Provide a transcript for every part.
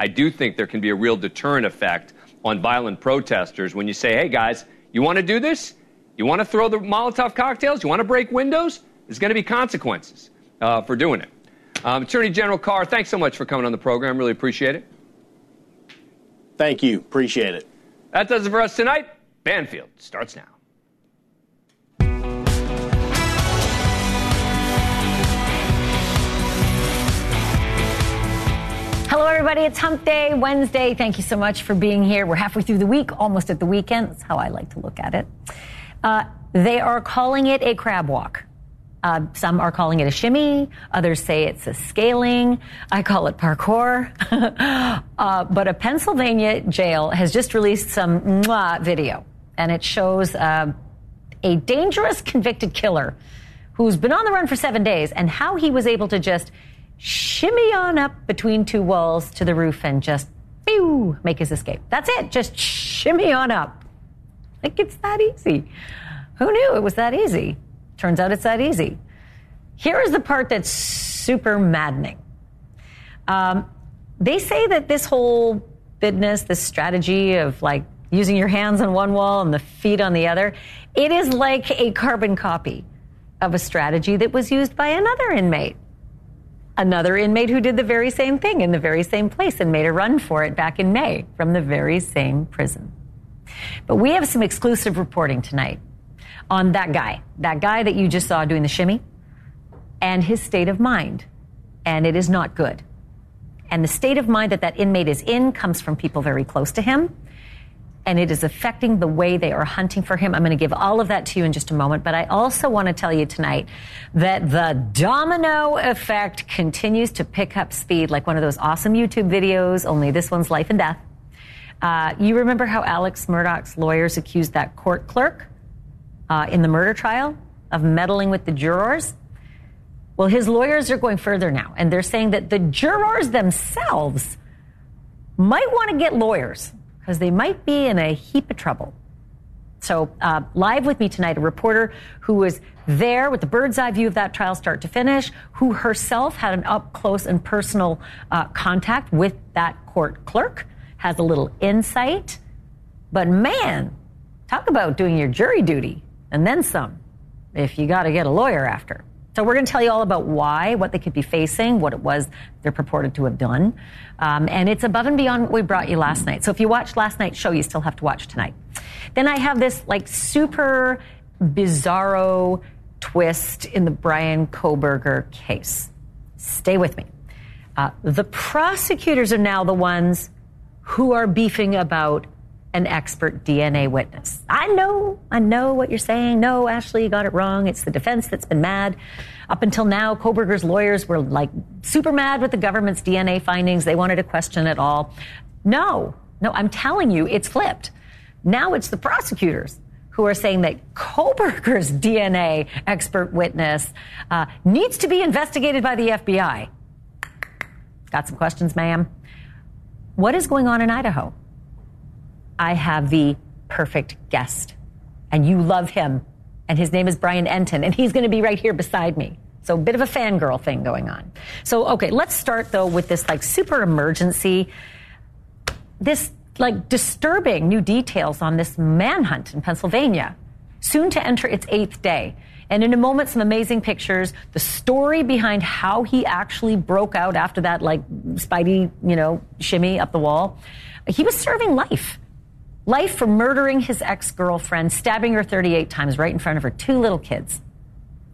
I do think there can be a real deterrent effect on violent protesters when you say, hey guys, you want to do this? You want to throw the Molotov cocktails? You want to break windows? There's going to be consequences uh, for doing it. Um, Attorney General Carr, thanks so much for coming on the program. Really appreciate it. Thank you. Appreciate it. That does it for us tonight. Banfield starts now. Hello, everybody. It's Hump Day, Wednesday. Thank you so much for being here. We're halfway through the week, almost at the weekend. That's how I like to look at it. Uh, they are calling it a crab walk. Uh, some are calling it a shimmy. Others say it's a scaling. I call it parkour. uh, but a Pennsylvania jail has just released some mwah video, and it shows uh, a dangerous convicted killer who's been on the run for seven days and how he was able to just shimmy on up between two walls to the roof and just pew, make his escape. That's it. Just shimmy on up. Like it's that easy. Who knew it was that easy? Turns out it's that easy. Here is the part that's super maddening. Um, they say that this whole business, this strategy of like using your hands on one wall and the feet on the other, it is like a carbon copy of a strategy that was used by another inmate another inmate who did the very same thing in the very same place and made a run for it back in May from the very same prison. But we have some exclusive reporting tonight on that guy, that guy that you just saw doing the shimmy, and his state of mind. And it is not good. And the state of mind that that inmate is in comes from people very close to him and it is affecting the way they are hunting for him. I'm going to give all of that to you in just a moment, but I also want to tell you tonight that the domino effect continues to pick up speed like one of those awesome YouTube videos, only this one's life and death. Uh, you remember how Alex Murdaugh's lawyers accused that court clerk uh, in the murder trial of meddling with the jurors? Well, his lawyers are going further now, and they're saying that the jurors themselves might want to get lawyers because they might be in a heap of trouble. So, uh, live with me tonight, a reporter who was there with the bird's eye view of that trial start to finish, who herself had an up close and personal uh, contact with that court clerk, has a little insight. But man, talk about doing your jury duty and then some if you got to get a lawyer after. So we're going to tell you all about why, what they could be facing, what it was they're purported to have done. Um, and it's above and beyond what we brought you last night. So if you watched last night's show, you still have to watch tonight. Then I have this like super bizarro twist in the Bryan Kohberger case. Stay with me. Uh, the prosecutors are now the ones who are beefing about an expert DNA witness. I know, I know what you're saying. No, Ashley, you got it wrong. It's the defense that's been mad. Up until now, Kohberger's lawyers were like super mad with the government's DNA findings. They wanted to question it all. No, no, I'm telling you, it's flipped. Now it's the prosecutors who are saying that Kohberger's DNA expert witness uh, needs to be investigated by the FBI. Got some questions, ma'am? What is going on in Idaho? I have the perfect guest. And you love him. And his name is Brian Entin. And he's going to be right here beside me. So a bit of a fangirl thing going on. So, okay, let's start though with this like super emergency, this like disturbing new details on this manhunt in Pennsylvania, soon to enter its eighth day. And in a moment, some amazing pictures, the story behind how he actually broke out after that like Spidey, you know, shimmy up the wall. He was serving life. Life for murdering his ex girlfriend, stabbing her 38 times right in front of her two little kids.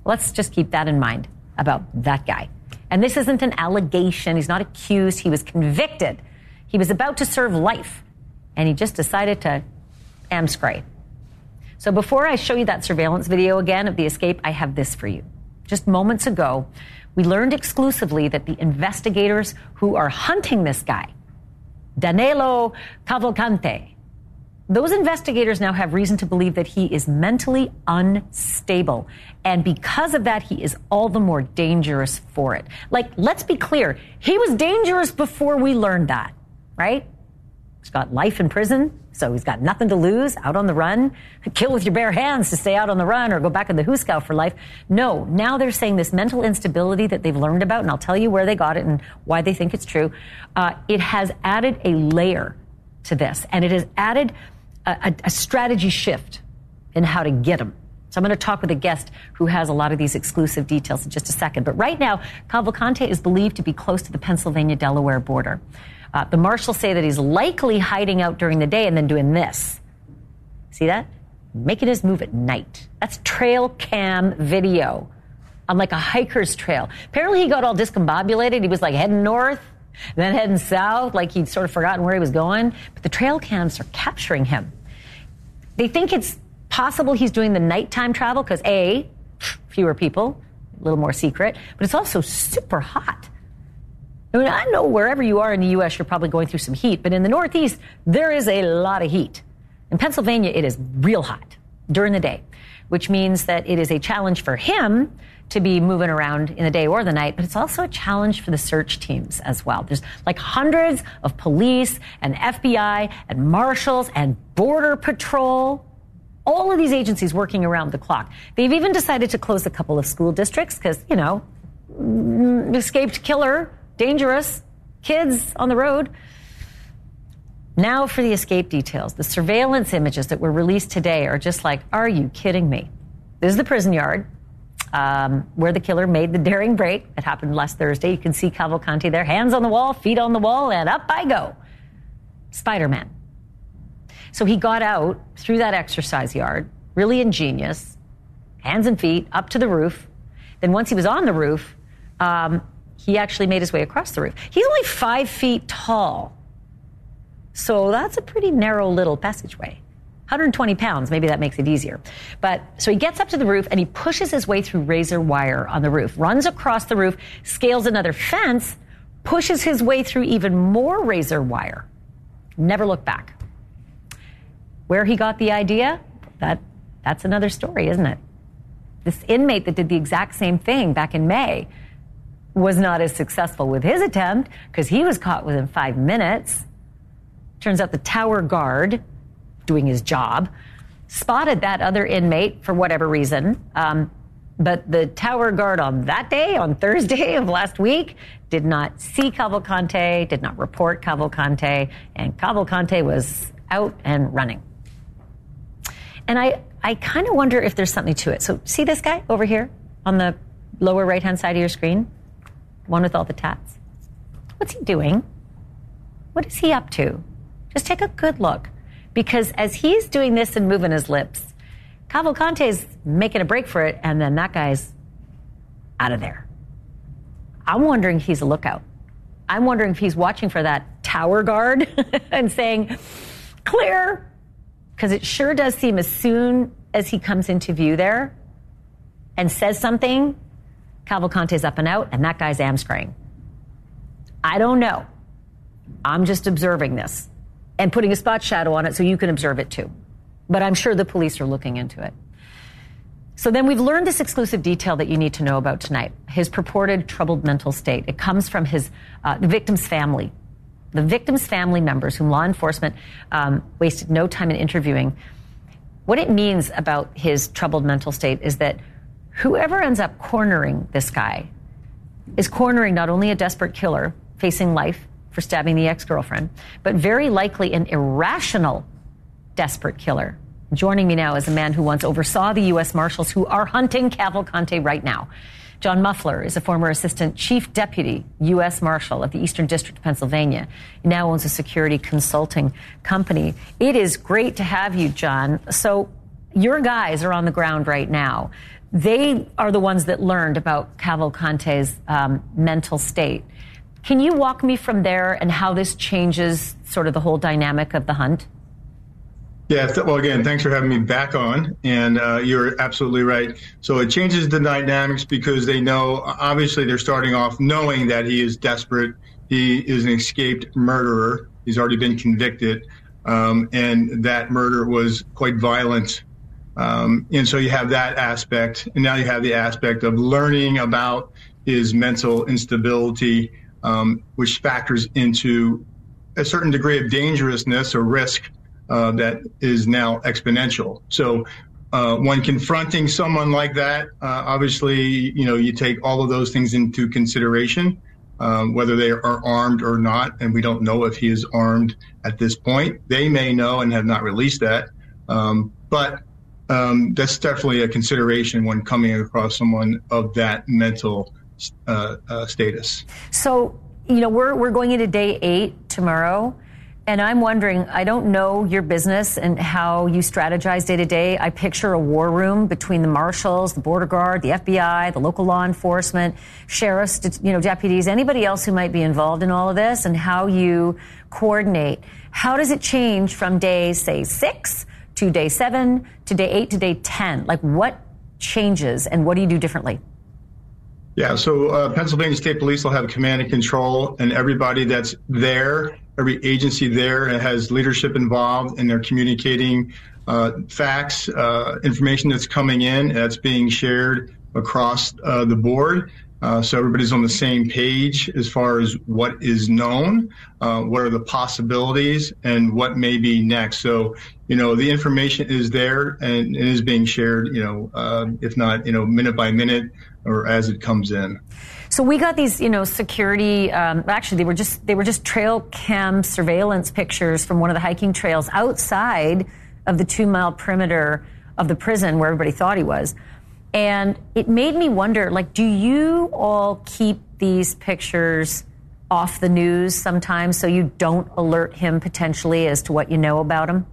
Let's just keep that in mind about that guy. And this isn't an allegation. He's not accused. He was convicted. He was about to serve life. And he just decided to am scray. So before I show you that surveillance video again of the escape, I have this for you. Just moments ago, we learned exclusively that the investigators who are hunting this guy Danilo Cavalcante. Those investigators now have reason to believe that he is mentally unstable. And because of that, he is all the more dangerous for it. Like, let's be clear. He was dangerous before we learned that, right? He's got life in prison, so he's got nothing to lose, out on the run. Kill with your bare hands to stay out on the run or go back in the hoosegow for life. No, now they're saying this mental instability that they've learned about, and I'll tell you where they got it and why they think it's true. Uh, it has added a layer to this, and it has added a, a strategy shift in how to get him. So I'm going to talk with a guest who has a lot of these exclusive details in just a second. But right now, Cavalcante is believed to be close to the Pennsylvania-Delaware border. Uh, the marshals say that he's likely hiding out during the day and then doing this. See that? Making his move at night. That's trail cam video on like a hiker's trail. Apparently he got all discombobulated. He was like heading north, then heading south, like he'd sort of forgotten where he was going. But the trail cams are capturing him. They think it's possible he's doing the nighttime travel because A, fewer people, a little more secret, but it's also super hot. I mean, I know wherever you are in the U.S., you're probably going through some heat, but in the Northeast, there is a lot of heat. In Pennsylvania, it is real hot during the day, which means that it is a challenge for him to be moving around in the day or the night, but it's also a challenge for the search teams as well. There's like hundreds of police and FBI and marshals and border patrol. All of these agencies working around the clock. They've even decided to close a couple of school districts because, you know, mm, escaped killer, dangerous, kids on the road. Now for the escape details. The surveillance images that were released today are just like, are you kidding me? This is the prison yard um, where the killer made the daring break. It happened last Thursday. You can see Cavalcante there, hands on the wall, feet on the wall, and up I go. Spider Man. So he got out through that exercise yard, really ingenious, hands and feet up to the roof. Then once he was on the roof, um, he actually made his way across the roof. He's only five feet tall. So that's a pretty narrow little passageway. 120 pounds, maybe that makes it easier. But so he gets up to the roof and he pushes his way through razor wire on the roof, runs across the roof, scales another fence, pushes his way through even more razor wire. Never look back. Where he got the idea, that that's another story, isn't it? This inmate that did the exact same thing back in May was not as successful with his attempt because he was caught within five minutes. Turns out the tower guard doing his job, spotted that other inmate for whatever reason. Um, but the tower guard on that day, on Thursday of last week, did not see Cavalcante, did not report Cavalcante, and Cavalcante was out and running. And I, I kind of wonder if there's something to it. So, see this guy over here on the lower right hand side of your screen? One with all the tats. What's he doing? What is he up to? Just take a good look. Because as he's doing this and moving his lips, Cavalcante's making a break for it, and then that guy's out of there. I'm wondering if he's a lookout. I'm wondering if he's watching for that tower guard and saying, clear. Because it sure does seem as soon as he comes into view there and says something, Cavalcante's up and out, and that guy's amscraying. I don't know. I'm just observing this and putting a spot shadow on it so you can observe it too. But I'm sure the police are looking into it. So then we've learned this exclusive detail that you need to know about tonight. His purported troubled mental state. It comes from his uh, the victim's family, the victim's family members, whom law enforcement um, wasted no time in interviewing. What it means about his troubled mental state is that whoever ends up cornering this guy is cornering not only a desperate killer facing life for stabbing the ex girlfriend, but very likely an irrational, desperate killer. Joining me now is a man who once oversaw the U.S. Marshals who are hunting Cavalcante right now. John Muffler is a former assistant chief deputy U.S. Marshal of the Eastern District of Pennsylvania. He now owns a security consulting company. It is great to have you, John. So, your guys are on the ground right now. They are the ones that learned about Cavalcante's um, mental state. Can you walk me from there and how this changes sort of the whole dynamic of the hunt? Yeah, well, again, thanks for having me back on. And uh, you're absolutely right. So it changes the dynamics because they know, obviously, they're starting off knowing that he is desperate. He is an escaped murderer. He's already been convicted, um, and that murder was quite violent. Um, and so you have that aspect, and now you have the aspect of learning about his mental instability, um, which factors into a certain degree of dangerousness or risk uh, that is now exponential. So uh, when confronting someone like that, uh, obviously, you know, you take all of those things into consideration, um, whether they are armed or not, and we don't know if he is armed at this point. They may know and have not released that, um, but um, that's definitely a consideration when coming across someone of that mental uh, uh, status. So, you know, we're we're going into day eight tomorrow. And I'm wondering, I don't know your business and how you strategize day to day. I picture a war room between the marshals, the border guard, the FBI, the local law enforcement, sheriffs, you know, deputies, anybody else who might be involved in all of this and how you coordinate. How does it change from day, say, six to day seven to day eight to day 10? Like what changes and what do you do differently? Yeah, so uh, Pennsylvania State Police will have command and control, and everybody that's there every agency there has leadership involved and they're communicating uh, facts, uh, information that's coming in, that's being shared across uh, the board. Uh, so everybody's on the same page as far as what is known, uh, what are the possibilities, and what may be next. So, you know, the information is there and it is being shared, you know, if not, you know, minute by minute or as it comes in. So we got these, you know, security. Um, actually, they were just they were just trail cam surveillance pictures from one of the hiking trails outside of the two mile perimeter of the prison where everybody thought he was, and it made me wonder. Like, do you all keep these pictures off the news sometimes so you don't alert him potentially as to what you know about him?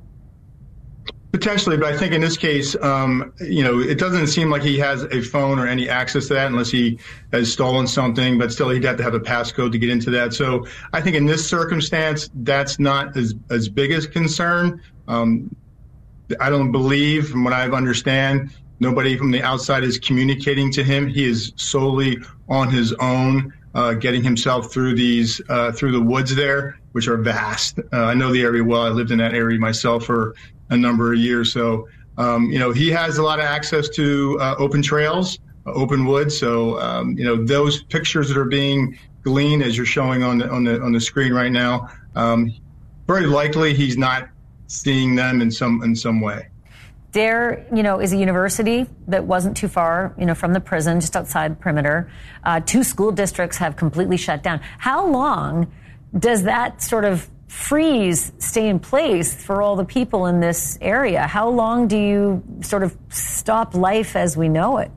Potentially, but I think in this case, um, you know, it doesn't seem like he has a phone or any access to that unless he has stolen something. But still, he'd have to have a passcode to get into that. So I think in this circumstance, that's not as as big a concern. Um, I don't believe, from what I understand, nobody from the outside is communicating to him. He is solely on his own, uh, getting himself through these uh, through the woods there, which are vast. Uh, I know the area well. I lived in that area myself for a number of years. So, um, you know, he has a lot of access to uh, open trails, uh, open woods. So, um, you know, those pictures that are being gleaned as you're showing on the on the on the screen right now, um, very likely he's not seeing them in some in some way. There, you know, is a university that wasn't too far, you know, from the prison, just outside the perimeter. Uh, two school districts have completely shut down. How long does that sort of freeze stay in place for all the people in this area? How long do you sort of stop life as we know it?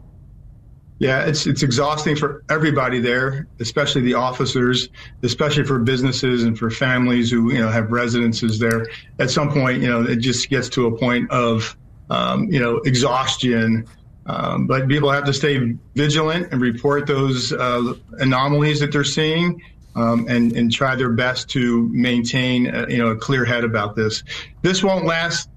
Yeah, it's it's exhausting for everybody there, especially the officers, especially for businesses and for families who you know have residences there. At some point, you know, it just gets to a point of um, you know exhaustion. Um, but people have to stay vigilant and report those uh, anomalies that they're seeing um, and and try their best to maintain uh, you know a clear head about this. This won't last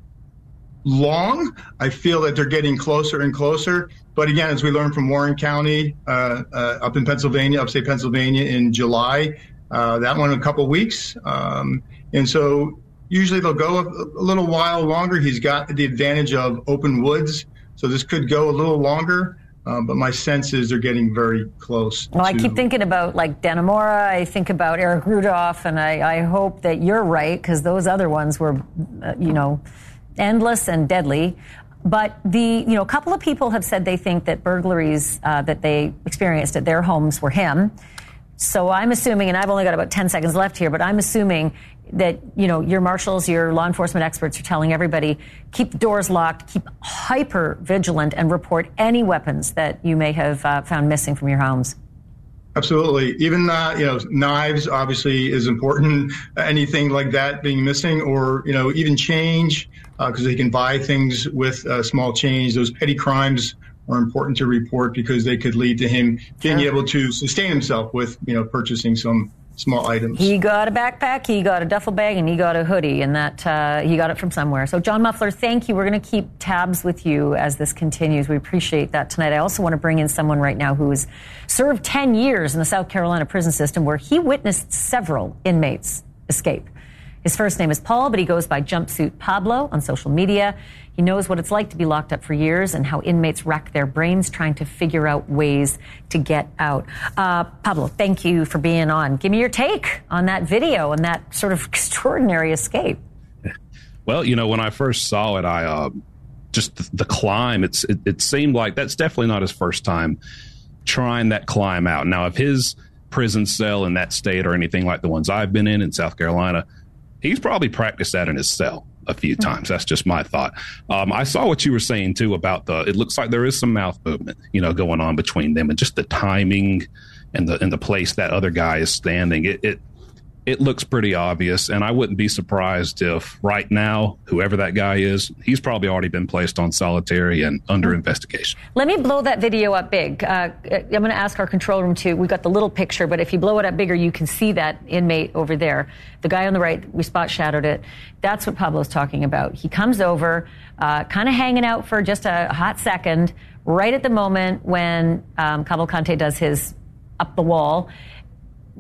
long. I feel that they're getting closer and closer. But again, as we learned from Warren County uh, uh, up in Pennsylvania, upstate Pennsylvania in July, uh, that one a couple weeks, um, and so usually they'll go a, a little while longer. He's got the advantage of open woods, so this could go a little longer. Um, but my sense is they're getting very close. Well, to... I keep thinking about like Dannemora. I think about Eric Rudolph, and I, I hope that you're right because those other ones were, uh, you know, endless and deadly. But the, you know, a couple of people have said they think that burglaries uh, that they experienced at their homes were him. So I'm assuming, and I've only got about 10 seconds left here, but I'm assuming that, you know, your marshals, your law enforcement experts are telling everybody keep doors locked, keep hyper vigilant, and report any weapons that you may have uh, found missing from your homes. Absolutely. Even uh, you know knives obviously is important. Anything like that being missing, or you know even change because uh, they can buy things with uh, small change. Those petty crimes are important to report because they could lead to him being able to sustain himself with, you know, purchasing some small items. He got a backpack, he got a duffel bag, and he got a hoodie, and that uh, he got it from somewhere. So, John Muffler, thank you. We're going to keep tabs with you as this continues. We appreciate that tonight. I also want to bring in someone right now who has served 10 years in the South Carolina prison system where he witnessed several inmates escape. His first name is Paul, but he goes by Jumpsuit Pablo on social media. He knows what it's like to be locked up for years and how inmates rack their brains trying to figure out ways to get out. Uh, Pablo, thank you for being on. Give me your take on that video and that sort of extraordinary escape. Well, you know, when I first saw it, I uh, just the, the climb. It's it, it seemed like that's definitely not his first time trying that climb out. Now, if his prison cell in that state or anything like the ones I've been in in South Carolina, he's probably practiced that in his cell a few hmm. times. That's just my thought. Um, I saw what you were saying too about the. It looks like there is some mouth movement, you know, going on between them, and just the timing and the and the place that other guy is standing. It, it it looks pretty obvious. And I wouldn't be surprised if right now, whoever that guy is, he's probably already been placed on solitary and under investigation. Let me blow that video up big. Uh, I'm going to ask our control room to. We've got the little picture, but if you blow it up bigger, you can see that inmate over there. The guy on the right, we spot shadowed it. That's what Pablo's talking about. He comes over, uh, kind of hanging out for just a hot second, right at the moment when um, Cavalcante does his up the wall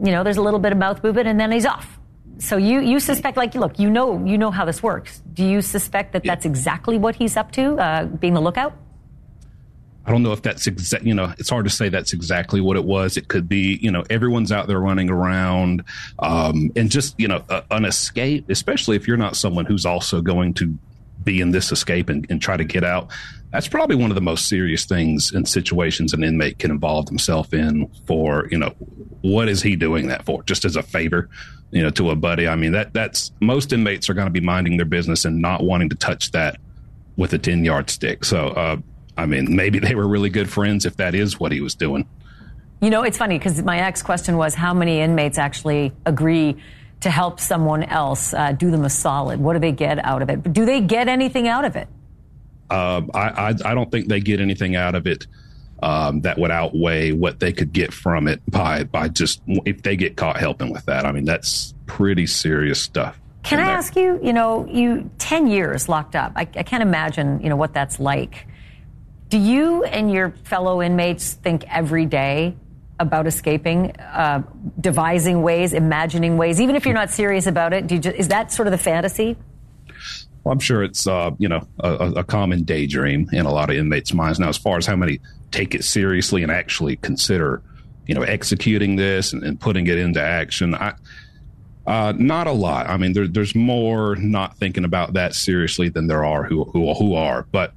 you know, there's a little bit of mouth movement and then he's off. So you, you suspect, like, look, you know, you know how this works. Do you suspect that that's exactly what he's up to, uh, being the lookout? I don't know if that's exact. You know, it's hard to say that's exactly what it was. It could be, you know, everyone's out there running around, um, and just you know, an escape. Especially if you're not someone who's also going to be in this escape and, and try to get out that's probably one of the most serious things in situations an inmate can involve himself in for you know what is he doing that for? Just as a favor you know to a buddy. I mean that that's most inmates are going to be minding their business and not wanting to touch that with a 10 yard stick. So uh, i mean maybe they were really good friends if that is what he was doing. You know it's funny because my next question was how many inmates actually agree to help someone else uh, do them a solid? What do they get out of it? Do they get anything out of it uh, I, I, I don't think they get anything out of it um, that would outweigh what they could get from it by by just if they get caught helping with that. I mean, that's pretty serious stuff. Can I there. ask you? You know, you ten years locked up. I, I can't imagine you know what that's like. Do you and your fellow inmates think every day about escaping, uh, devising ways, imagining ways, even if you're not serious about it? Do you just, is that sort of the fantasy? Well, I'm sure it's uh, you know a, a, common daydream in a lot of inmates' minds. Now, as far as how many take it seriously and actually consider, you know, executing this and, and putting it into action, I, uh, not a lot. I mean, there, there's more not thinking about that seriously than there are who who, who are. But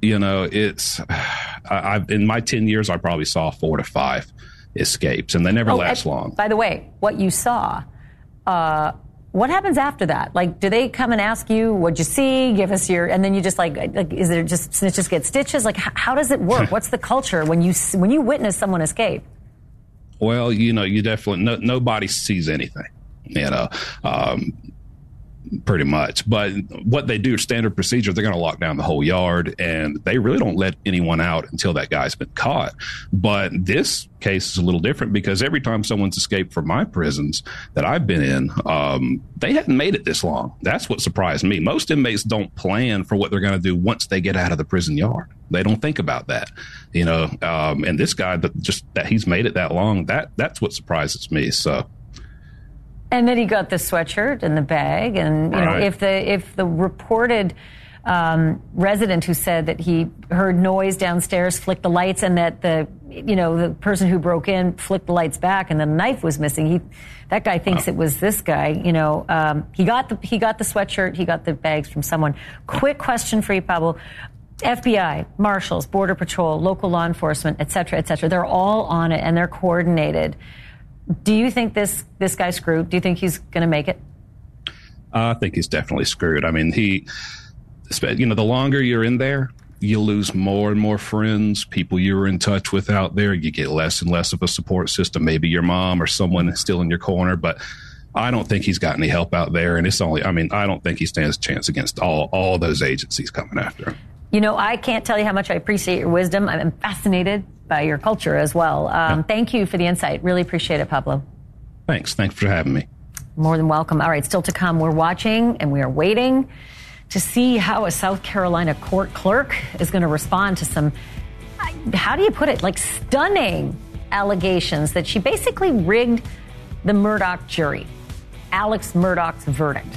you know, it's I, have in my ten years, I probably saw four to five escapes, and they never oh, last long. By the way, what you saw. Uh, what happens after that? Like, do they come and ask you, what'd you see? Give us your, and then you just like, like is there just snitches get stitches? Like, how, how does it work? What's the culture when you, when you witness someone escape? Well, you know, you definitely, no, nobody sees anything, you know. Um, pretty much. But what they do, standard procedure, they're going to lock down the whole yard and they really don't let anyone out until that guy's been caught. But this case is a little different because every time someone's escaped from my prisons that I've been in, um, they hadn't made it this long. That's what surprised me. Most inmates don't plan for what they're going to do once they get out of the prison yard. They don't think about that, you know. Um, and this guy, that just that he's made it that long, that that's what surprises me. So and then he got the sweatshirt and the bag, and you right. know, if the if the reported um, resident who said that he heard noise downstairs, flicked the lights, and that the you know the person who broke in flicked the lights back, and the knife was missing. He that guy thinks wow. it was this guy. You know, um, he got the he got the sweatshirt, he got the bags from someone. Quick question for you, Pablo. FBI, marshals, border patrol, local law enforcement, et cetera, et cetera. They're all on it and they're coordinated. Do you think this this guy's screwed? Do you think he's going to make it? I think he's definitely screwed. I mean, he, you know, the longer you're in there, you lose more and more friends, people you were in touch with out there. You get less and less of a support system. Maybe your mom or someone is still in your corner, but I don't think he's got any help out there. And it's only, I mean, I don't think he stands a chance against all all those agencies coming after him. You know, I can't tell you how much I appreciate your wisdom. I'm fascinated by your culture as well. Um, yeah. Thank you for the insight. Really appreciate it, Pablo. Thanks. Thanks for having me. More than welcome. All right, still to come. We're watching and we are waiting to see how a South Carolina court clerk is going to respond to some, how do you put it, like stunning allegations that she basically rigged the Murdaugh jury. Alex Murdaugh's verdict.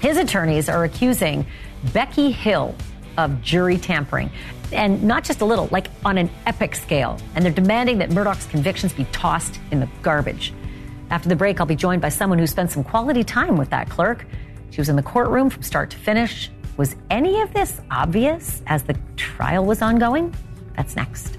His attorneys are accusing Becky Hill of jury tampering. And not just a little, like on an epic scale. And they're demanding that Murdaugh's convictions be tossed in the garbage. After the break, I'll be joined by someone who spent some quality time with that clerk. She was in the courtroom from start to finish. Was any of this obvious as the trial was ongoing? That's next.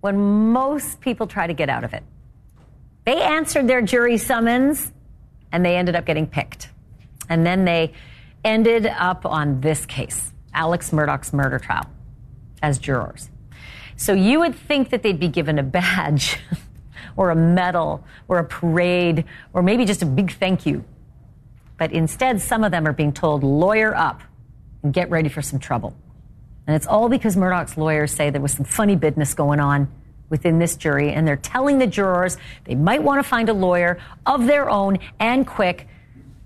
when most people try to get out of it. They answered their jury summons and they ended up getting picked. And then they ended up on this case, Alex Murdaugh's murder trial, as jurors. So you would think that they'd be given a badge or a medal or a parade or maybe just a big thank you. But instead, some of them are being told, lawyer up and get ready for some trouble. And it's all because Murdaugh's lawyers say there was some funny business going on within this jury, and they're telling the jurors they might want to find a lawyer of their own and quick,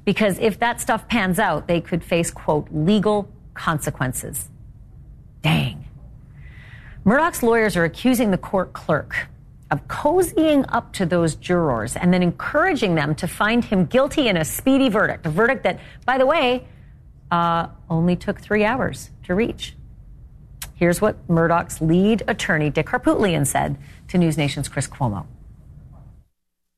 because if that stuff pans out, they could face, quote, legal consequences. Dang. Murdaugh's lawyers are accusing the court clerk of cozying up to those jurors and then encouraging them to find him guilty in a speedy verdict, a verdict that, by the way, uh, only took three hours to reach. Here's what Murdaugh's lead attorney, Dick Harpootlian, said to News Nation's Chris Cuomo.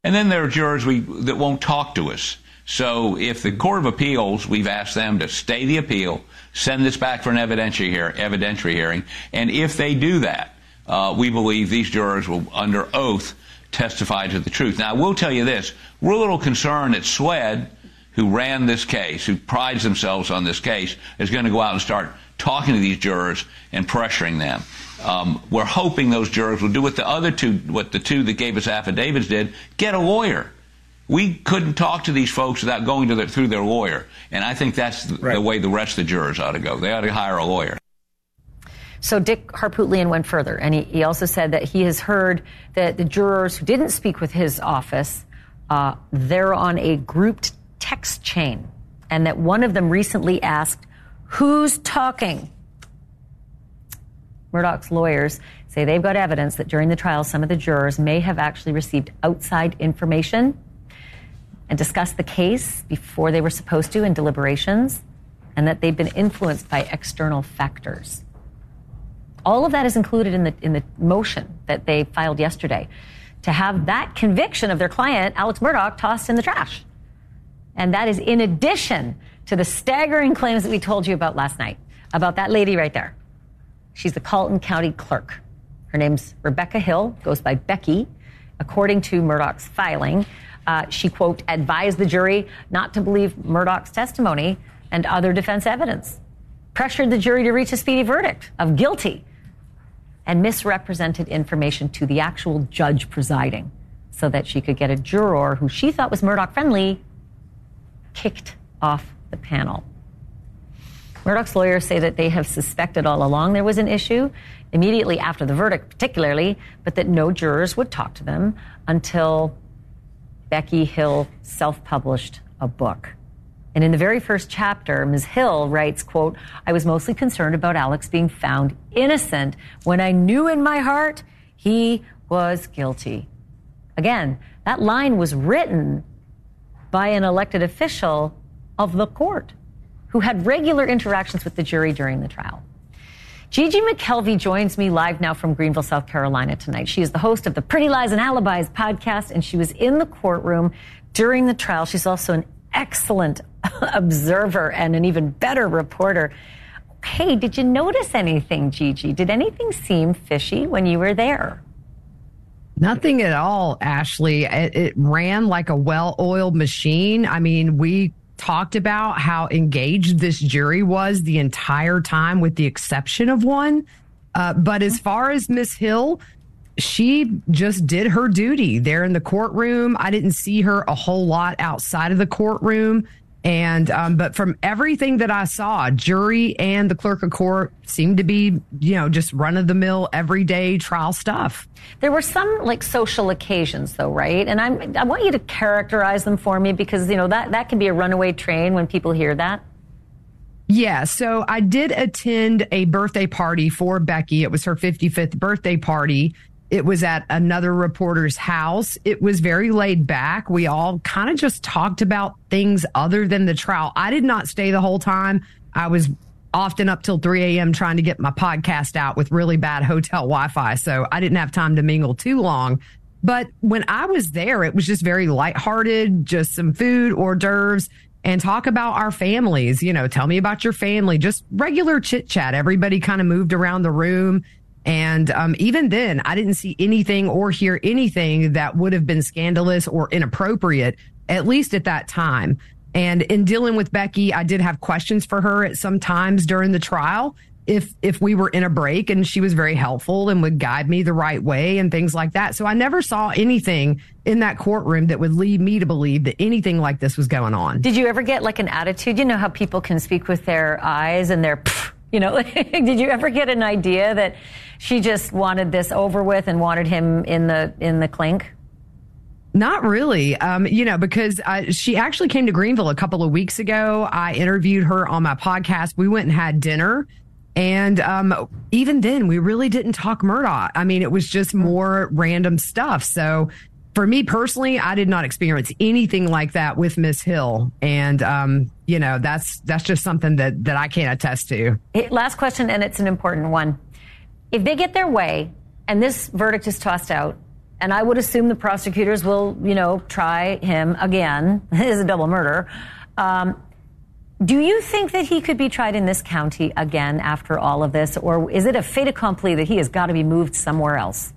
And then there are jurors we, that won't talk to us. So if the Court of Appeals, we've asked them to stay the appeal, send this back for an evidentiary, hear, evidentiary hearing, and if they do that, uh, we believe these jurors will, under oath, testify to the truth. Now, I will tell you this: we're a little concerned that SLED, who ran this case, who prides themselves on this case, is going to go out and start talking to these jurors and pressuring them. Um, we're hoping those jurors will do what the other two, what the two that gave us affidavits did, get a lawyer. We couldn't talk to these folks without going their, through their lawyer, and I think that's the, right. the way the rest of the jurors ought to go. They ought to hire a lawyer. So Dick Harpootlian went further, and he, he, also said that he has heard that the jurors who didn't speak with his office, uh, they're on a grouped text chain, and that one of them recently asked, "Who's talking?" Murdaugh's lawyers say they've got evidence that during the trial, some of the jurors may have actually received outside information and discussed the case before they were supposed to in deliberations, and that they've been influenced by external factors. All of that is included in the, in the motion that they filed yesterday to have that conviction of their client, Alex Murdaugh, tossed in the trash. And that is in addition to the staggering claims that we told you about last night about that lady right there. She's the Colleton County clerk. Her name's Rebecca Hill, goes by Becky. According to Murdaugh's filing, uh, she, quote, advised the jury not to believe Murdaugh's testimony and other defense evidence, pressured the jury to reach a speedy verdict of guilty, and misrepresented information to the actual judge presiding so that she could get a juror who she thought was Murdaugh friendly kicked off the panel. Murdaugh's lawyers say that they have suspected all along there was an issue, immediately after the verdict, particularly, but that no jurors would talk to them until Becky Hill self published a book. And in the very first chapter, Ms. Hill writes, quote, I was mostly concerned about Alex being found innocent when I knew in my heart he was guilty. Again, that line was written by an elected official of the court who had regular interactions with the jury during the trial. Gigi McKelvey joins me live now from Greenville, South Carolina tonight. She is the host of the Pretty Lies and Alibis podcast, and she was in the courtroom during the trial. She's also an excellent observer and an even better reporter. Hey, did you notice anything, Gigi? Did anything seem fishy when you were there? Nothing at all, Ashley. It, it ran like a well oiled machine. I mean, we talked about how engaged this jury was the entire time, with the exception of one. Uh, but as far as Miss Hill, she just did her duty there in the courtroom. I didn't see her a whole lot outside of the courtroom. And, um, but from everything that I saw, jury and the clerk of court seemed to be, you know, just run of the mill, everyday trial stuff. There were some like social occasions though, right? And I'm, I want you to characterize them for me because, you know, that, that can be a runaway train when people hear that. Yeah, so I did attend a birthday party for Becky. It was her 55th birthday party. It was at another reporter's house. It was very laid back. We all kind of just talked about things other than the trial. I did not stay the whole time. I was often up till 3 a.m. trying to get my podcast out with really bad hotel Wi Fi. So I didn't have time to mingle too long. But when I was there, it was just very lighthearted, just some food, hors d'oeuvres, and talk about our families. You know, tell me about your family, just regular chit chat. Everybody kind of moved around the room. And um, even then, I didn't see anything or hear anything that would have been scandalous or inappropriate, at least at that time. And in dealing with Becky, I did have questions for her at some times during the trial. If if we were in a break, and she was very helpful and would guide me the right way and things like that. So I never saw anything in that courtroom that would lead me to believe that anything like this was going on. Did you ever get like an attitude? You know how people can speak with their eyes and their, you know, did you ever get an idea that she just wanted this over with and wanted him in the in the clink? Not really. Um, you know, because uh, she actually came to Greenville a couple of weeks ago. I interviewed her on my podcast. We went and had dinner. And um, even then, we really didn't talk Murdaugh. I mean, it was just more random stuff. So for me personally, I did not experience anything like that with Miss Hill. And, um, you know, that's that's just something that, that I can't attest to. Last question, and it's an important one. If they get their way and this verdict is tossed out, and I would assume the prosecutors will, you know, try him again. It is a double murder. Um, do you think that he could be tried in this county again after all of this, or is it a fait accompli that he has got to be moved somewhere else?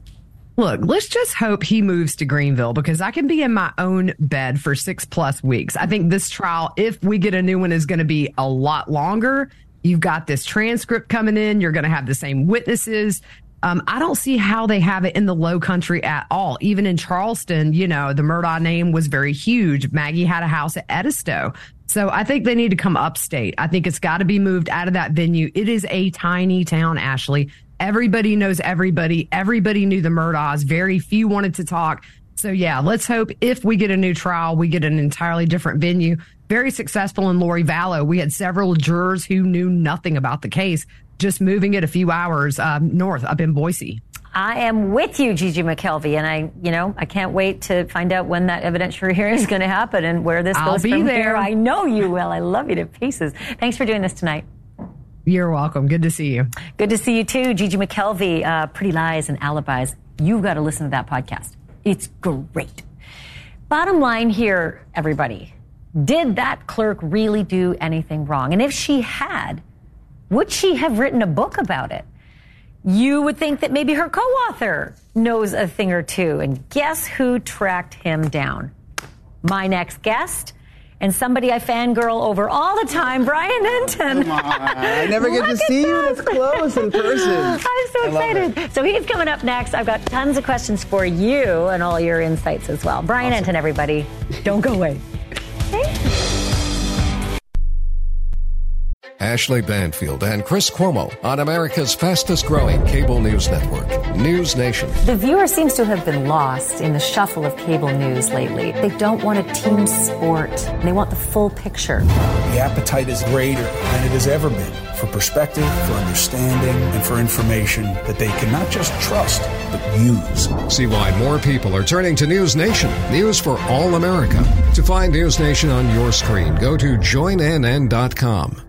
Look, let's just hope he moves to Greenville because I can be in my own bed for six plus weeks. I think this trial, if we get a new one, is going to be a lot longer. You've got this transcript coming in. You're going to have the same witnesses. Um, I don't see how they have it in the low country at all. Even in Charleston, you know, the Murdaugh name was very huge. Maggie had a house at Edisto. So I think they need to come upstate. I think it's got to be moved out of that venue. It is a tiny town, Ashley. Everybody knows everybody. Everybody knew the Murdaughs. Very few wanted to talk. So yeah, let's hope if we get a new trial, we get an entirely different venue. Very successful in Lori Vallow. We had several jurors who knew nothing about the case just moving it a few hours um, north up in Boise. I am with you, Gigi McKelvey, and I, you know, I can't wait to find out when that evidentiary hearing is going to happen and where this goes. I'll goes be from there. here. I know you will. I love you to pieces. Thanks for doing this tonight. You're welcome. Good to see you. Good to see you too, Gigi McKelvey. Uh, Pretty Lies and Alibis. You've got to listen to that podcast. It's great. Bottom line here, everybody. Did that clerk really do anything wrong? And if she had, would she have written a book about it? You would think that maybe her co author knows a thing or two. And guess who tracked him down? My next guest. And somebody I fangirl over all the time, Brian Entin. Come on. I never get to see you this. close in person. I'm so I excited. So he's coming up next. I've got tons of questions for you and all your insights as well. Brian Entin, everybody. Don't go away. Ashley Banfield and Chris Cuomo on America's fastest growing cable news network, News Nation. The viewer seems to have been lost in the shuffle of cable news lately. They don't want a team sport. They want the full picture. The appetite is greater than it has ever been for perspective, for understanding, and for information that they can not just trust, but use. See why more people are turning to News Nation, news for all America. To find News Nation on your screen, go to joinnn.com.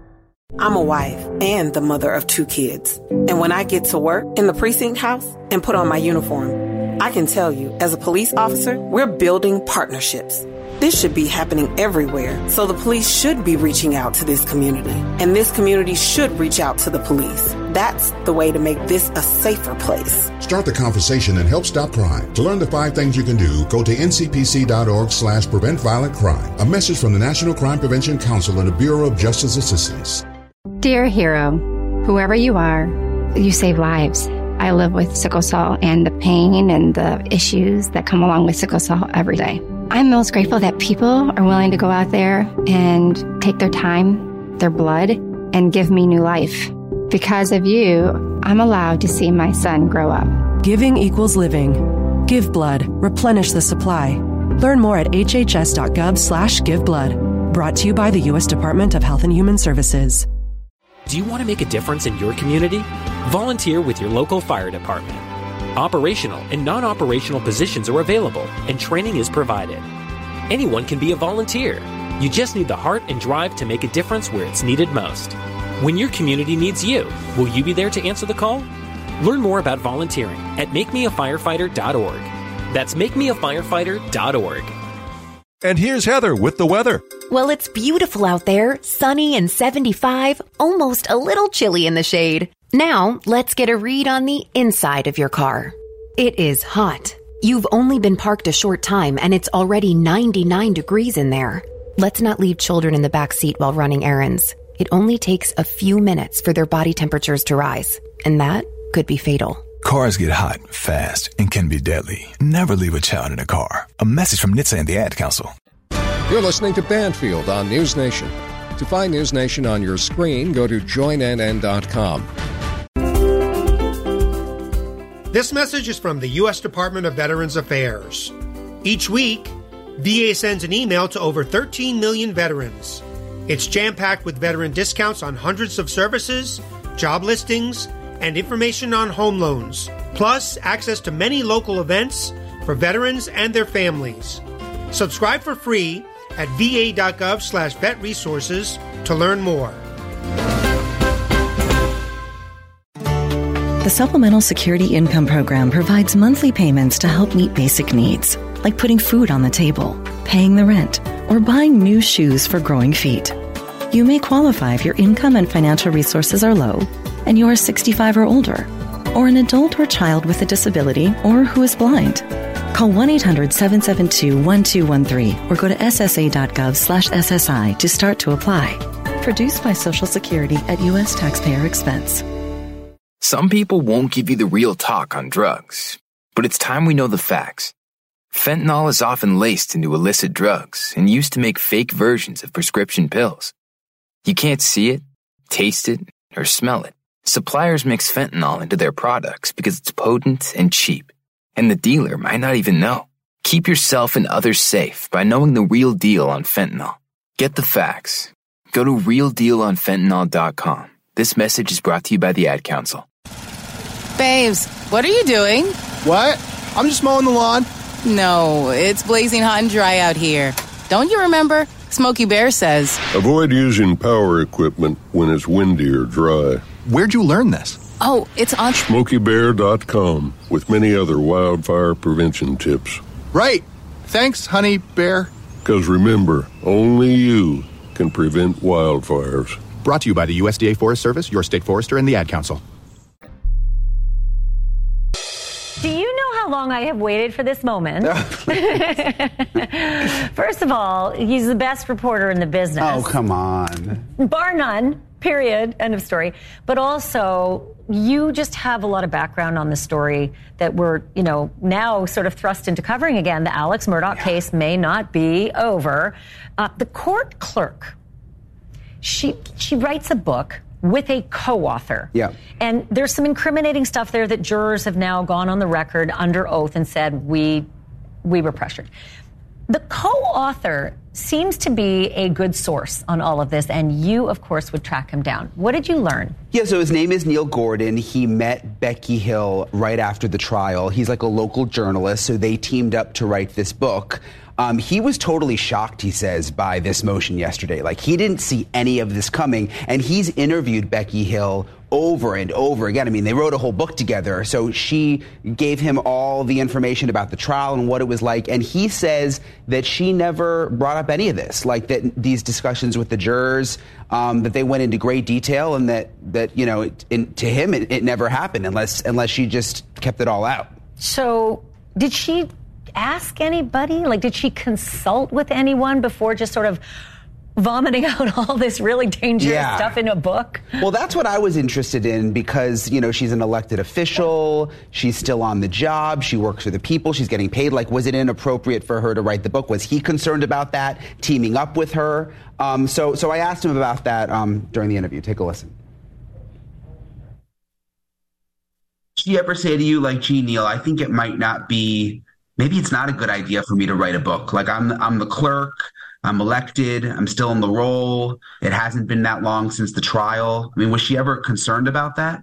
I'm a wife and the mother of two kids. And when I get to work in the precinct house and put on my uniform, I can tell you, as a police officer, we're building partnerships. This should be happening everywhere, so the police should be reaching out to this community, and this community should reach out to the police. That's the way to make this a safer place. Start the conversation and help stop crime. To learn the five things you can do, go to ncpc.org slash prevent violent crime. A message from the National Crime Prevention Council and the Bureau of Justice Assistance. Dear hero, whoever you are, You save lives. I live with sickle cell and the pain and the issues that come along with sickle cell every day. I'm most grateful that people are willing to go out there and take their time, their blood, and give me new life. Because of you, I'm allowed to see my son grow up. Giving equals living. Give blood. Replenish the supply. Learn more at hhs.gov slash give blood. Brought to you by the U.S. Department of Health and Human Services. Do you want to make a difference in your community? Volunteer with your local fire department. Operational and non operational positions are available, and training is provided. Anyone can be a volunteer. You just need the heart and drive to make a difference where it's needed most. When your community needs you, will you be there to answer the call? Learn more about volunteering at makemeafirefighter.org. That's makemeafirefighter.org. And here's Heather with the weather. Well, it's beautiful out there, sunny and 75, almost a little chilly in the shade. Now, let's get a read on the inside of your car. It is hot. You've only been parked a short time and it's already 99 degrees in there. Let's not leave children in the back seat while running errands. It only takes a few minutes for their body temperatures to rise, and that could be fatal. Cars get hot fast and can be deadly. Never leave a child in a car. A message from NHTSA and the Ad Council. You're listening to Banfield on News Nation. To find News Nation on your screen, go to joinnn.com. This message is from the U.S. Department of Veterans Affairs. Each week, VA sends an email to over 13 million veterans. It's jam packed with veteran discounts on hundreds of services, job listings, and information on home loans, plus access to many local events for veterans and their families. Subscribe for free at va.gov slash vet resources to learn more. The Supplemental Security Income Program provides monthly payments to help meet basic needs, like putting food on the table, paying the rent, or buying new shoes for growing feet. You may qualify if your income and financial resources are low and you are 65 or older, or an adult or child with a disability or who is blind. Call 1-800-772-1213 or go to ssa.gov slash SSI to start to apply. Produced by Social Security at U.S. taxpayer expense. Some people won't give you the real talk on drugs, but it's time we know the facts. Fentanyl is often laced into illicit drugs and used to make fake versions of prescription pills. You can't see it, taste it, or smell it. Suppliers mix fentanyl into their products because it's potent and cheap, and the dealer might not even know. Keep yourself and others safe by knowing the real deal on fentanyl. Get the facts. Go to realdealonfentanyl.com. This message is brought to you by the Ad Council. Babes, what are you doing? What? I'm just mowing the lawn. No, it's blazing hot and dry out here. Don't you remember? Smokey Bear says. Avoid using power equipment when it's windy or dry. Where'd you learn this? Oh, it's on SmokeyBear.com with many other wildfire prevention tips. Right. Thanks, honey bear. Because remember, only you can prevent wildfires. Brought to you by the USDA Forest Service, your state forester, and the Ad Council. Do you know how long I have waited for this moment? First of all, he's the best reporter in the business. Oh, come on. Bar none, period. End of story. But also, you just have a lot of background on the story that we're, you know, now sort of thrust into covering again. The Alex Murdaugh yeah. case may not be over. Uh, the court clerk, she she writes a book with a co-author. Yeah. And there's some incriminating stuff there that jurors have now gone on the record under oath and said we we were pressured. The co-author seems to be a good source on all of this, and you, of course, would track him down. What did you learn? Yeah, so his name is Neil Gordon. He met Becky Hill right after the trial. He's like a local journalist, so they teamed up to write this book. Um, he was totally shocked, he says, by this motion yesterday. Like, he didn't see any of this coming. And he's interviewed Becky Hill over and over again. I mean, they wrote a whole book together. So she gave him all the information about the trial and what it was like. And he says that she never brought up any of this, like that these discussions with the jurors, um, that they went into great detail and that, that you know, it, in, to him, it, it never happened unless, unless she just kept it all out. So did she ask anybody? Like, did she consult with anyone before just sort of vomiting out all this really dangerous Yeah. stuff in a book. Well, that's what I was interested in because, you know, she's an elected official. She's still on the job. She works for the people. She's getting paid. Like, was it inappropriate for her to write the book? Was he concerned about that, teaming up with her? Um, so, so I asked him about that um, during the interview. Take a listen. she ever say to you like gee neil i think it might not be maybe it's not a good idea for me to write a book like i'm i'm the clerk i'm elected i'm still in the role it hasn't been that long since the trial i mean was she ever concerned about that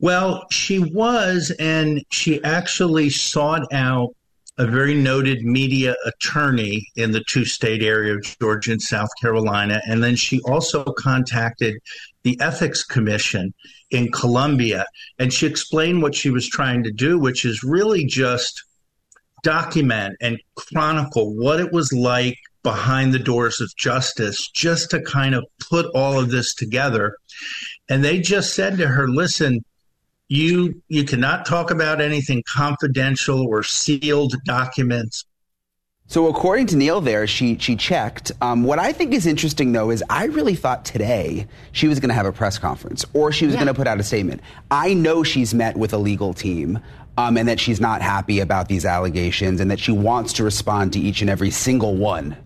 Well, she was, and she actually sought out a very noted media attorney in the two state area of Georgia and South Carolina. And then she also contacted the Ethics Commission in Columbia. And she explained what she was trying to do, which is really just document and chronicle what it was like behind the doors of justice, just to kind of put all of this together. And they just said to her, listen, you you cannot talk about anything confidential or sealed documents. So according to Neil, there she she checked. Um, what I think is interesting though is I really thought today she was going to have a press conference or she was Yeah. going to put out a statement. I know she's met with a legal team. Um, and that she's not happy about these allegations and that she wants to respond to each and every single one.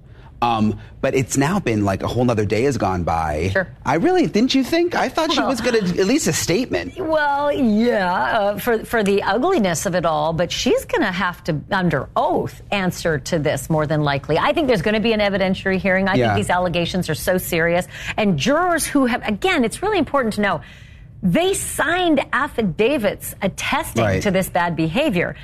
Um, but it's now been like a whole other day has gone by. Sure. I really didn't you think? I thought she was going to at least a statement. Well, yeah, uh, for for the ugliness of it all, but she's going to have to, under oath, answer to this more than likely. I think there's going to be an evidentiary hearing. I Yeah. think these allegations are so serious, and jurors who have, again, it's really important to know. They signed affidavits attesting Right. to this bad behavior.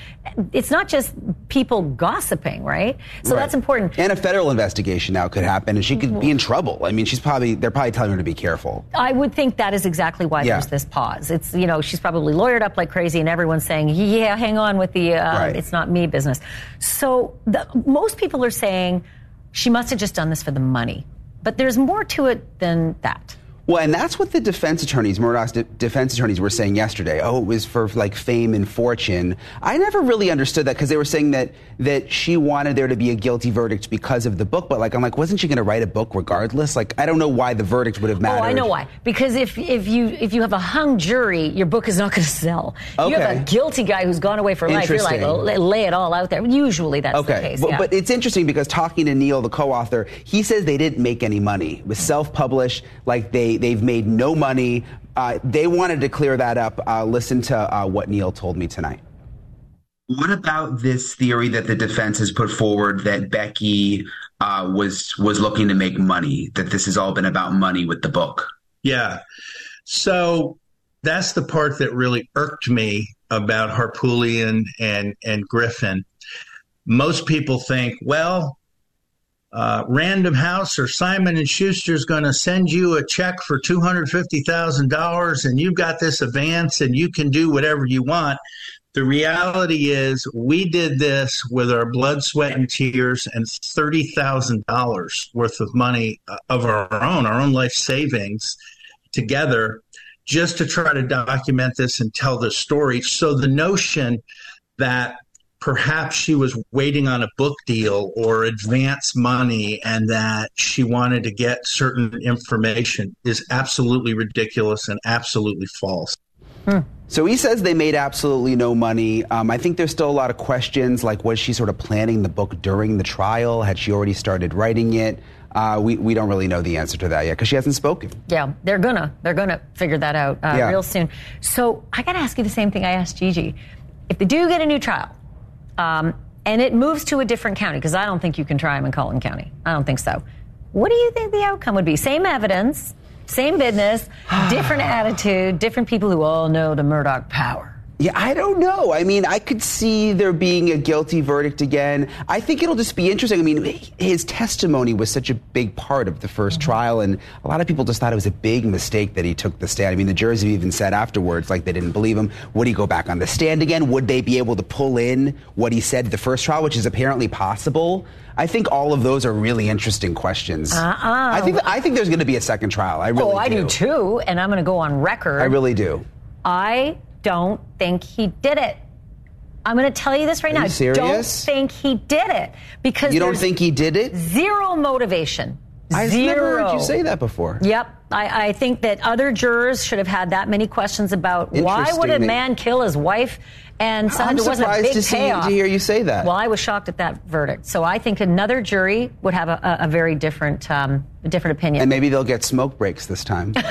It's not just people gossiping, right? So Right. that's important. And a federal investigation now could happen, and she could be in trouble. I mean, she's probably they're probably telling her to be careful. I would think that is exactly why Yeah. there's this pause. It's you know she's probably lawyered up like crazy, and everyone's saying, "Yeah, hang on with the uh, Right. it's not me business." So the, most people are saying she must have just done this for the money, but there's more to it than that. Well, and that's what the defense attorneys, Murdaugh's de- defense attorneys, were saying yesterday. Oh, it was for like fame and fortune. I never really understood that because they were saying that that she wanted there to be a guilty verdict because of the book. But like, I'm like, wasn't she going to write a book regardless? Like, I don't know why the verdict would have mattered. Oh, I know why. Because if if you if you have a hung jury, your book is not going to sell. Okay. You have a guilty guy who's gone away for life. You're like, oh, lay, lay it all out there. Usually that's okay, the case. But, yeah. but it's interesting because talking to Neil, the co-author, he says they didn't make any money. It was self-published. Like they they've made no money. Uh, they wanted to clear that up. Uh, listen to uh, what Neil told me tonight. what about this theory that the defense has put forward that becky uh, was was looking to make money that this has all been about money with the book Yeah. So that's the part that really irked me about Harpootlian and, and Griffin. Most people think, well, uh, Random House or Simon and Schuster is going to send you a check for two hundred fifty thousand dollars, and you've got this advance, and you can do whatever you want. The reality is, we did this with our blood, sweat, and tears, and thirty thousand dollars worth of money uh, of our own, our own life savings, together, just to try to document this and tell the story. So the notion that perhaps she was waiting on a book deal or advance money and that she wanted to get certain information is absolutely ridiculous and absolutely false. So he says they made absolutely no money. Um, I think there's still a lot of questions, like was she sort of planning the book during the trial? Had she already started writing it? Uh, we we don't really know the answer to that yet because she hasn't spoken. Yeah, they're gonna they're gonna figure that out uh, Yeah. real soon. So I gotta ask you the same thing I asked Gigi. If they do get a new trial, um, and it moves to a different county, because I don't think you can try them in Colleton County. I don't think so. What do you think the outcome would be? Same evidence, same business, different attitude, different people who all know the Murdaugh power. Yeah, I don't know. I mean, I could see there being a guilty verdict again. I think it'll just be interesting. I mean, his testimony was such a big part of the 1st trial, and a lot of people just thought it was a big mistake that he took the stand. I mean, the jurors have even said afterwards, like, they didn't believe him. Would he go back on the stand again? Would they be able to pull in what he said the first trial, which is apparently possible? I think all of those are really interesting questions. Uh-uh. I think I think there's going to be a second trial. I really oh, I do. too, and I'm going to go on record. I really do. I don't think he did it. I'm going to tell you this right Are now. serious? I don't think he did it because You don't think he did it? Zero motivation I've never heard you say that before. Yep. I, I, think that other jurors should have had that many questions about why would a man kill his wife and. I'm a surprised big to, see, to hear you say that. Well, I was shocked at that verdict. So I think another jury would have a, a very different, um, a different opinion. and maybe they'll get smoke breaks this time.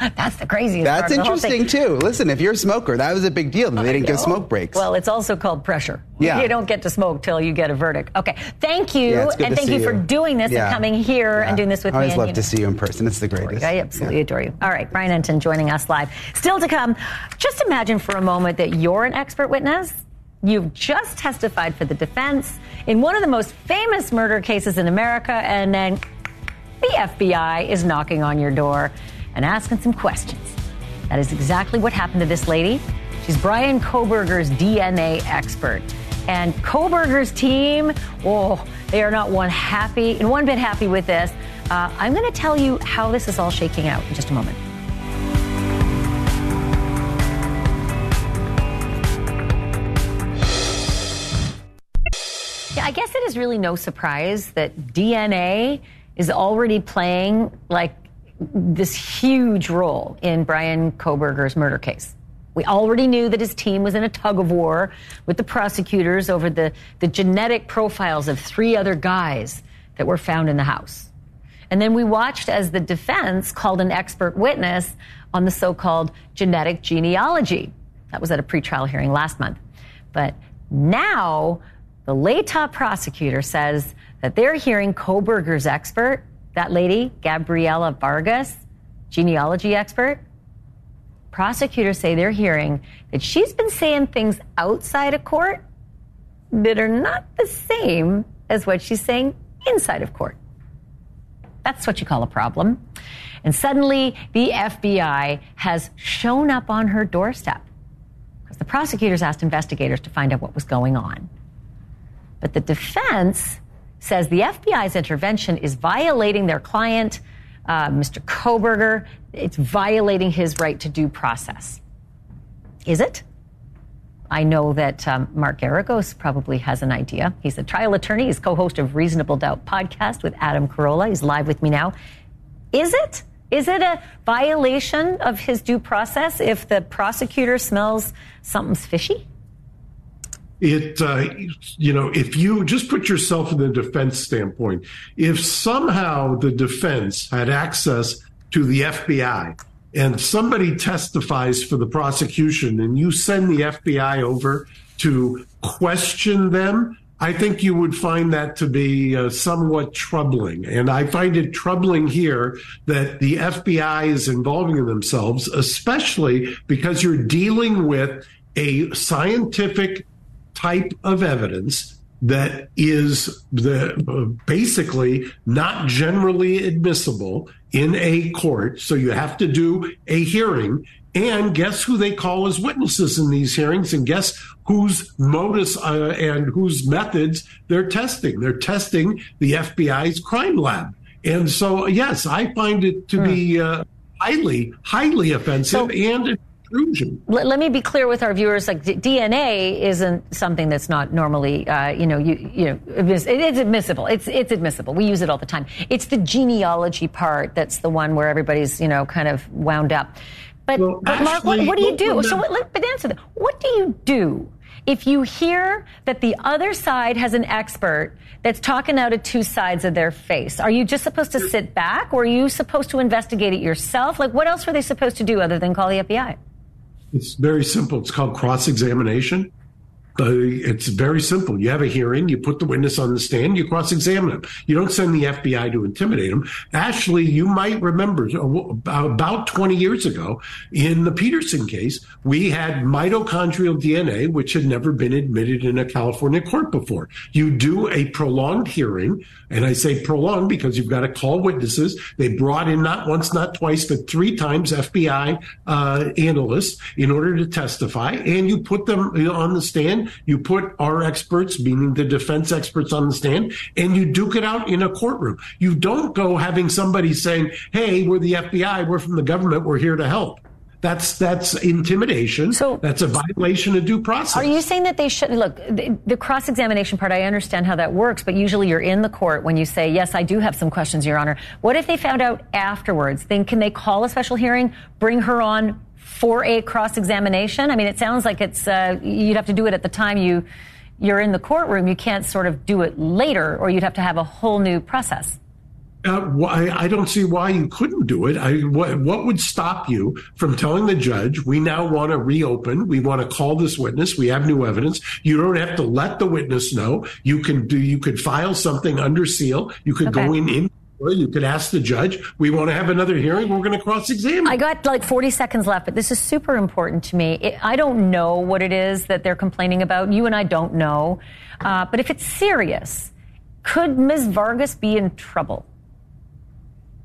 That's the craziest. That's part of the whole interesting too. Listen, if you're a smoker, that was a big deal. that They didn't give know. smoke breaks. Well, it's also called pressure. Yeah. You don't get to smoke till you get a verdict. Okay. Thank you. Yeah, and thank see you for doing this Yeah. and coming here Yeah. and doing this with me. I me. always and, love you to know, see you in person. It's the greatest. I absolutely adore you. All right, Brian Entin joining us live. Still to come, just imagine for a moment that you're an expert witness. You've just testified for the defense in one of the most famous murder cases in America, and then the FBI is knocking on your door and asking some questions. That is exactly what happened to this lady. She's Bryan Kohberger's DNA expert. And Koberger's team, oh, they are not one happy, and one bit happy with this. Uh, I'm going to tell you how this is all shaking out in just a moment. I guess it is really no surprise that DNA is already playing like this huge role in Bryan Kohberger's murder case. We already knew that his team was in a tug of war with the prosecutors over the, the genetic profiles of three other guys that were found in the house. And then we watched as the defense called an expert witness on the so called genetic genealogy. That was at a pretrial hearing last month. But now the Latah prosecutor says that they're hearing Kohberger's expert, that lady, Gabriela Vargas, genealogy expert. Prosecutors say they're hearing that she's been saying things outside of court that are not the same as what she's saying inside of court. That's what you call a problem. And suddenly, the FBI has shown up on her doorstep because the prosecutors asked investigators to find out what was going on. But the defense says the FBI's intervention is violating their client, uh, Mr. Kohberger. It's violating his right to due process. Is it? I know that um, Mark Geragos probably has an idea. He's a trial attorney. He's co-host of Reasonable Doubt podcast with Adam Carolla. He's live with me now. Is it? Is it a violation of his due process if the prosecutor smells something's fishy? It uh, you know if you just put yourself in the defense standpoint if somehow the defense had access to the FBI and somebody testifies for the prosecution and you send the FBI over to question them I think you would find that to be uh, somewhat troubling. And I find it troubling here that the FBI is involving themselves, especially because you're dealing with a scientific type of evidence that is the uh, basically not generally admissible in a court. So you have to do a hearing. And guess who they call as witnesses in these hearings? And guess whose modus uh, and whose methods they're testing? They're testing the FBI's crime lab. And so, yes, I find it to be uh, highly, highly offensive and intrusion. Let, let me be clear with our viewers: like d- DNA isn't something that's not normally, uh, you know, you, you know, admiss- it is admissible. It's it's admissible. We use it all the time. It's the genealogy part that's the one where everybody's, you know, kind of wound up. But, but Mark, what, what do you do? So, what, let- but answer that. What do you do if you hear that the other side has an expert that's talking out of two sides of their face? Are you just supposed to sit back, or are you supposed to investigate it yourself? Like, what else were they supposed to do other than call the FBI? It's very simple. It's called cross examination. It's very simple. You have a hearing, you put the witness on the stand, you cross examine him. You don't send the FBI to intimidate him. Ashley, you might remember uh, about 20 years ago in the Peterson case, we had mitochondrial DNA, which had never been admitted in a California court before. You do a prolonged hearing, and I say prolonged because you've got to call witnesses. They brought in not once, not twice, but three times FBI uh, analysts in order to testify, and you put them on the stand. You put our experts, meaning the defense experts, on the stand, and you duke it out in a courtroom. You don't go having somebody saying, "Hey, we're the FBI, we're from the government, we're here to help." That's that's intimidation. So that's a violation of due process. Are you saying that they should look the, the cross examination part? I understand how that works, but usually you're in the court when you say, "Yes, I do have some questions, Your Honor." What if they found out afterwards? Then can they call a special hearing, bring her on for a cross examination? I mean, it sounds like it's uh, you'd have to do it at the time you you're in the courtroom. You can't sort of do it later, or you'd have to have a whole new process. Uh, why, I don't see why you couldn't do it. I, what, what would stop you from telling the judge, we now want to reopen. We want to call this witness. We have new evidence. You don't have to let the witness know. You can do, you could file something under seal. You could okay. go in, in you could ask the judge, we want to have another hearing. We're going to cross examine. I got like 40 seconds left, but this is super important to me. It, I don't know what it is that they're complaining about. You and I don't know. Uh, but if it's serious, could Ms. Vargas be in trouble?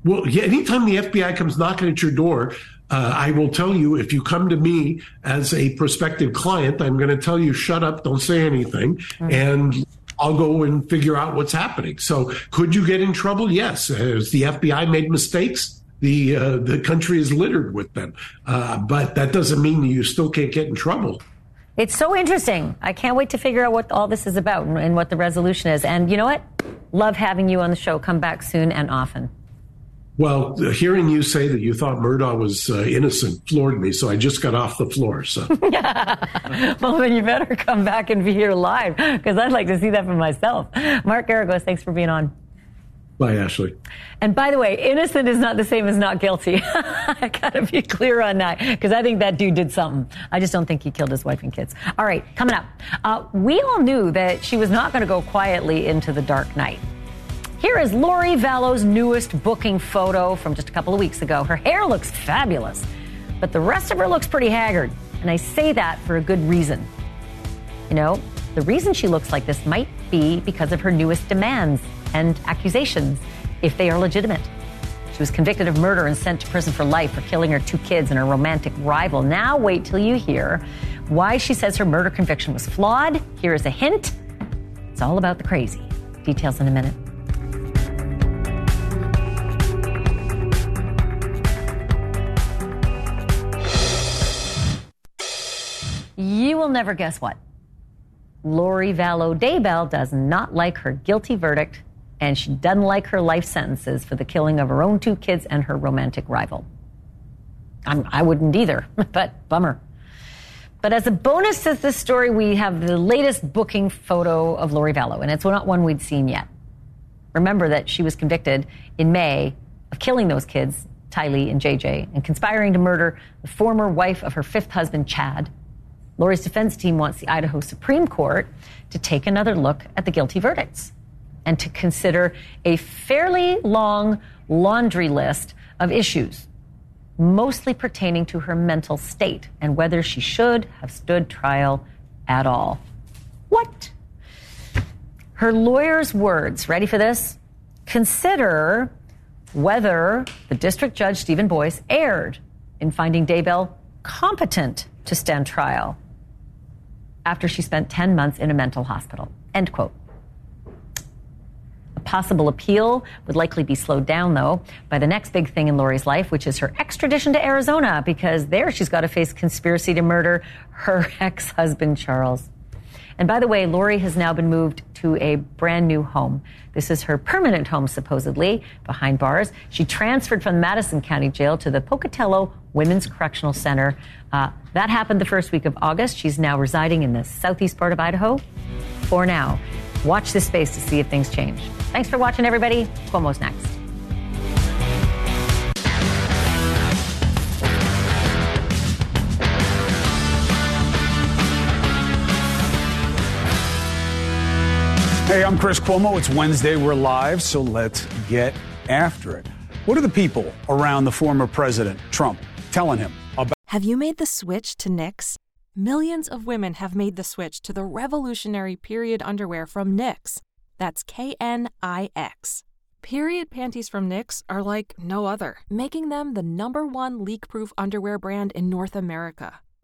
Well, yeah, anytime the FBI comes knocking at your door, uh, I will tell you if you come to me as a prospective client, I'm going to tell you, shut up, don't say anything. Mm-hmm. And I'll go and figure out what's happening. So, could you get in trouble? Yes. Has the FBI made mistakes? The uh, the country is littered with them, uh, but that doesn't mean you still can't get in trouble. It's so interesting. I can't wait to figure out what all this is about and what the resolution is. And you know what? Love having you on the show. Come back soon and often. Well, hearing you say that you thought Murdaugh was uh, innocent floored me, so I just got off the floor. So, well, then you better come back and be here live because I'd like to see that for myself. Mark Geragos, thanks for being on. Bye, Ashley. And by the way, innocent is not the same as not guilty. I gotta be clear on that because I think that dude did something. I just don't think he killed his wife and kids. All right, coming up. Uh, we all knew that she was not going to go quietly into the dark night. Here is Lori Vallow's newest booking photo from just a couple of weeks ago. Her hair looks fabulous, but the rest of her looks pretty haggard. And I say that for a good reason. You know, the reason she looks like this might be because of her newest demands and accusations, if they are legitimate. She was convicted of murder and sent to prison for life for killing her two kids and her romantic rival. Now, wait till you hear why she says her murder conviction was flawed. Here is a hint it's all about the crazy. Details in a minute. Never guess what. Lori Vallow Daybell does not like her guilty verdict, and she doesn't like her life sentences for the killing of her own two kids and her romantic rival. I'm, I would not either, but bummer. But as a bonus to this story, we have the latest booking photo of Lori Vallow, and it's not one we'd seen yet. Remember that she was convicted in May of killing those kids, Tylee and JJ, and conspiring to murder the former wife of her fifth husband, Chad, Lori's defense team wants the Idaho Supreme Court to take another look at the guilty verdicts and to consider a fairly long laundry list of issues, mostly pertaining to her mental state and whether she should have stood trial at all. What? Her lawyer's words, ready for this? Consider whether the district judge, Steven Boyce, erred in finding Daybell competent to stand trial after she spent 10 months in a mental hospital. End quote. A possible appeal would likely be slowed down, though, by the next big thing in Lori's life, which is her extradition to Arizona, because there she's got to face conspiracy to murder her ex husband, Charles. And by the way, Lori has now been moved to a brand new home. This is her permanent home, supposedly, behind bars. She transferred from the Madison County Jail to the Pocatello Women's Correctional Center. Uh, that happened the first week of August. She's now residing in the southeast part of Idaho for now. Watch this space to see if things change. Thanks for watching, everybody. Cuomo's next. Hey, I'm Chris Cuomo. It's Wednesday. We're live, so let's get after it. What are the people around the former president, Trump, telling him about? Have you made the switch to Knix? Millions of women have made the switch to the revolutionary period underwear from Knix. That's K N I X. Period panties from Knix are like no other, making them the number one leak proof underwear brand in North America.